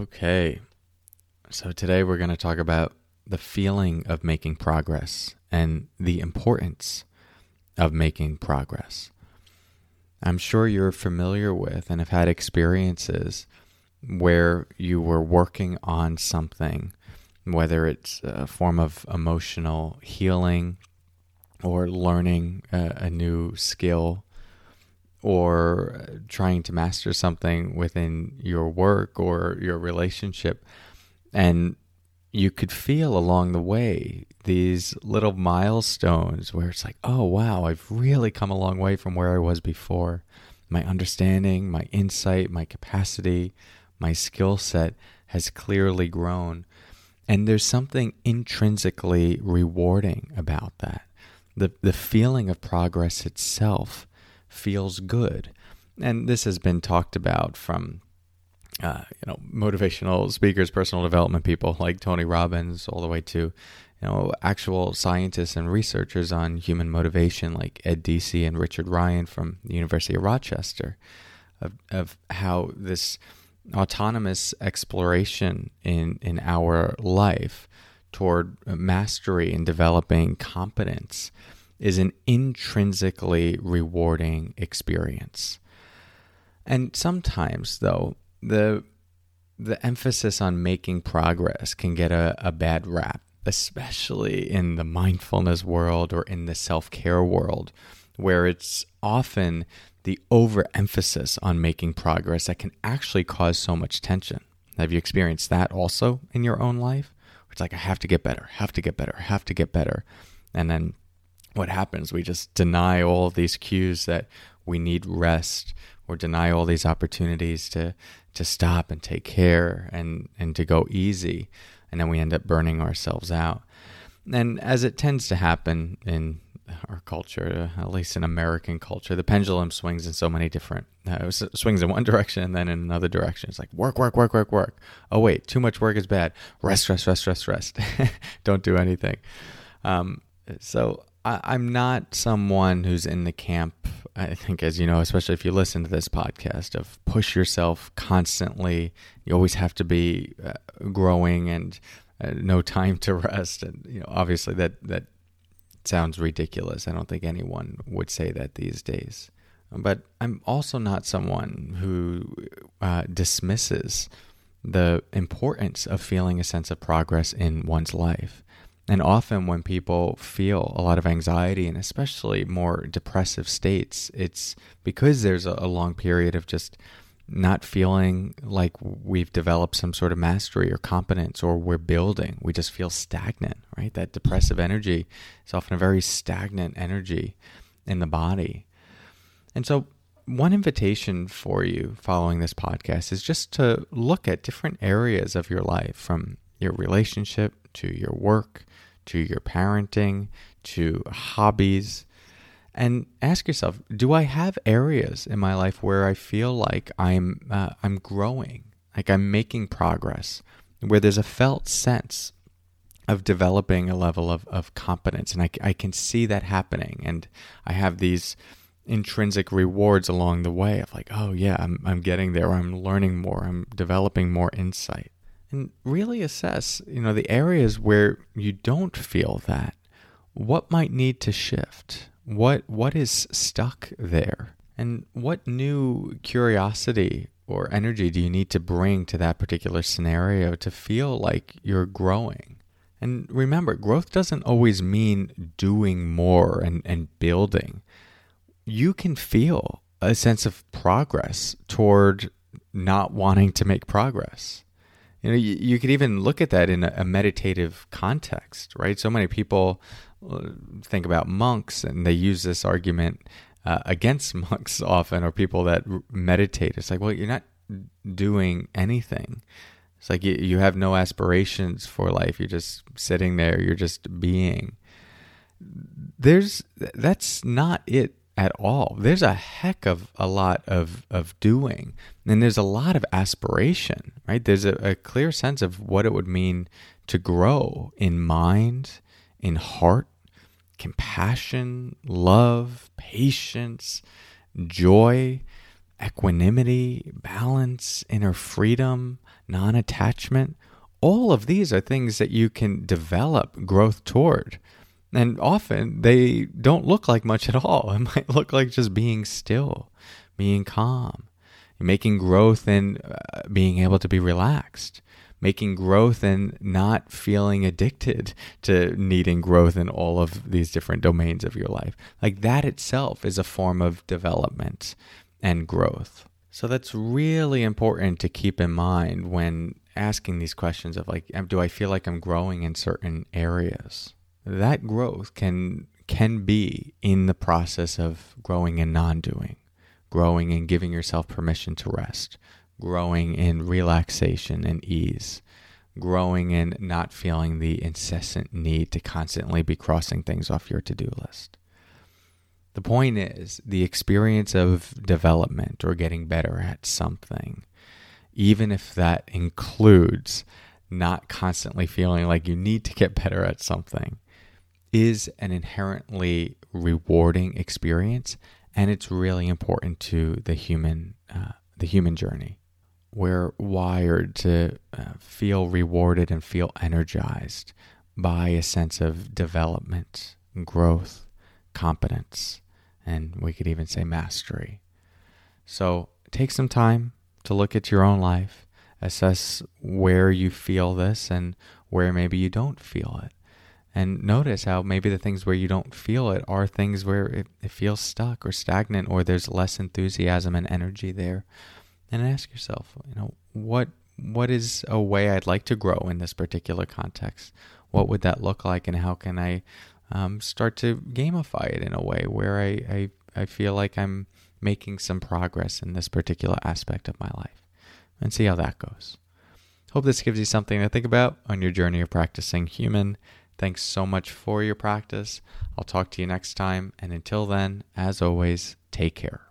Okay. So today we're going to talk about the feeling of making progress and the importance of making progress. I'm sure you're familiar with and have had experiences where you were working on something, whether it's a form of emotional healing or learning a, a new skill or uh, trying to master something within your work or your relationship. And you could feel along the way these little milestones where it's like, oh, wow, I've really come a long way from where I was before. My understanding, my insight, my capacity, my skill set has clearly grown. And there's something intrinsically rewarding about that. The, the feeling of progress itself feels good. And this has been talked about from uh, you know motivational speakers, personal development people like Tony Robbins, all the way to you know actual scientists and researchers on human motivation like Ed Deci and Richard Ryan from the University of Rochester, of, of how this autonomous exploration in in our life toward mastery and developing competence is an intrinsically rewarding experience. And sometimes, though, the the emphasis on making progress can get a, a bad rap, especially in the mindfulness world or in the self care world, where it's often the overemphasis on making progress that can actually cause so much tension. Have you experienced that also in your own life? It's like, I have to get better, have to get better, have to get better. And then what happens? We just deny all these cues that we need rest or deny all these opportunities to to stop and take care and and to go easy. And then we end up burning ourselves out. And as it tends to happen in our culture at least in american culture the pendulum swings in so many different uh, swings in one direction and then in another direction. It's like work work work work work. Oh wait too much work is bad. Rest rest rest rest rest. Don't do anything. Um, so I, am not someone who's in the camp, I think, as you know, especially if you listen to this podcast, of push yourself constantly. You always have to be uh, growing and uh, no time to rest. And, you know, obviously that, that sounds ridiculous. I don't think anyone would say that these days. But I'm also not someone who uh, dismisses the importance of feeling a sense of progress in one's life. And often, when people feel a lot of anxiety and especially more depressive states, it's because there's a, long period of just not feeling like we've developed some sort of mastery or competence or we're building. We just feel stagnant, right? That depressive energy is often a very stagnant energy in the body. And so, one invitation for you following this podcast is just to look at different areas of your life from your relationship to your work to your parenting to hobbies. And ask yourself do i have areas in my life where i feel like i'm uh, i'm growing like i'm making progress where there's a felt sense of developing a level of, of competence? And I, I can see that happening. And i have these intrinsic rewards along the way of like oh yeah i'm, I'm getting there i'm learning more i'm developing more insight and really assess, you know, the areas where you don't feel that. What might need to shift? What what is stuck there? And what new curiosity or energy do you need to bring to that particular scenario to feel like you're growing? And remember, growth doesn't always mean doing more and, and building. You can feel a sense of progress toward not wanting to make progress. You know, you, you could even look at that in a, a meditative context, right? So many people uh, think about monks and they use this argument uh, against monks often or people that meditate. It's like, well, you're not doing anything. It's like you, you have no aspirations for life. You're just sitting there. You're just being. There's that's not it at all. There's a heck of a lot of of doing, and there's a lot of aspiration. Right? There's a, a clear sense of what it would mean to grow in mind, in heart, compassion, love, patience, joy, equanimity, balance, inner freedom, non attachment. All of these are things that you can develop growth toward. And often they don't look like much at all. It might look like just being still, being calm, making growth in uh, being able to be relaxed, making growth and not feeling addicted to needing growth in all of these different domains of your life. Like that itself is a form of development and growth. So that's really important to keep in mind when asking these questions of like do I feel like I'm growing in certain areas? That growth can can be in the process of growing and non-doing, growing and giving yourself permission to rest, growing in relaxation and ease, growing in not feeling the incessant need to constantly be crossing things off your to do list. The point is the experience of development or getting better at something, even if that includes not constantly feeling like you need to get better at something, is an inherently rewarding experience, and it's really important to the human uh, the human journey we're wired to uh, feel rewarded and feel energized by a sense of development, growth, competence, and we could even say mastery. So take some time to look at your own life, assess where you feel this and where maybe you don't feel it. And notice how maybe the things where you don't feel it are things where it, it feels stuck or stagnant or there's less enthusiasm and energy there and ask yourself, you know, what what is a way I'd like to grow in this particular context? What would that look like, and how can I um, start to gamify it in a way where I, I I feel like I'm making some progress in this particular aspect of my life, and see how that goes. Hope this gives you something to think about on your journey of practicing human. Thanks so much for your practice. I'll talk to you next time, and until then, as always, take care.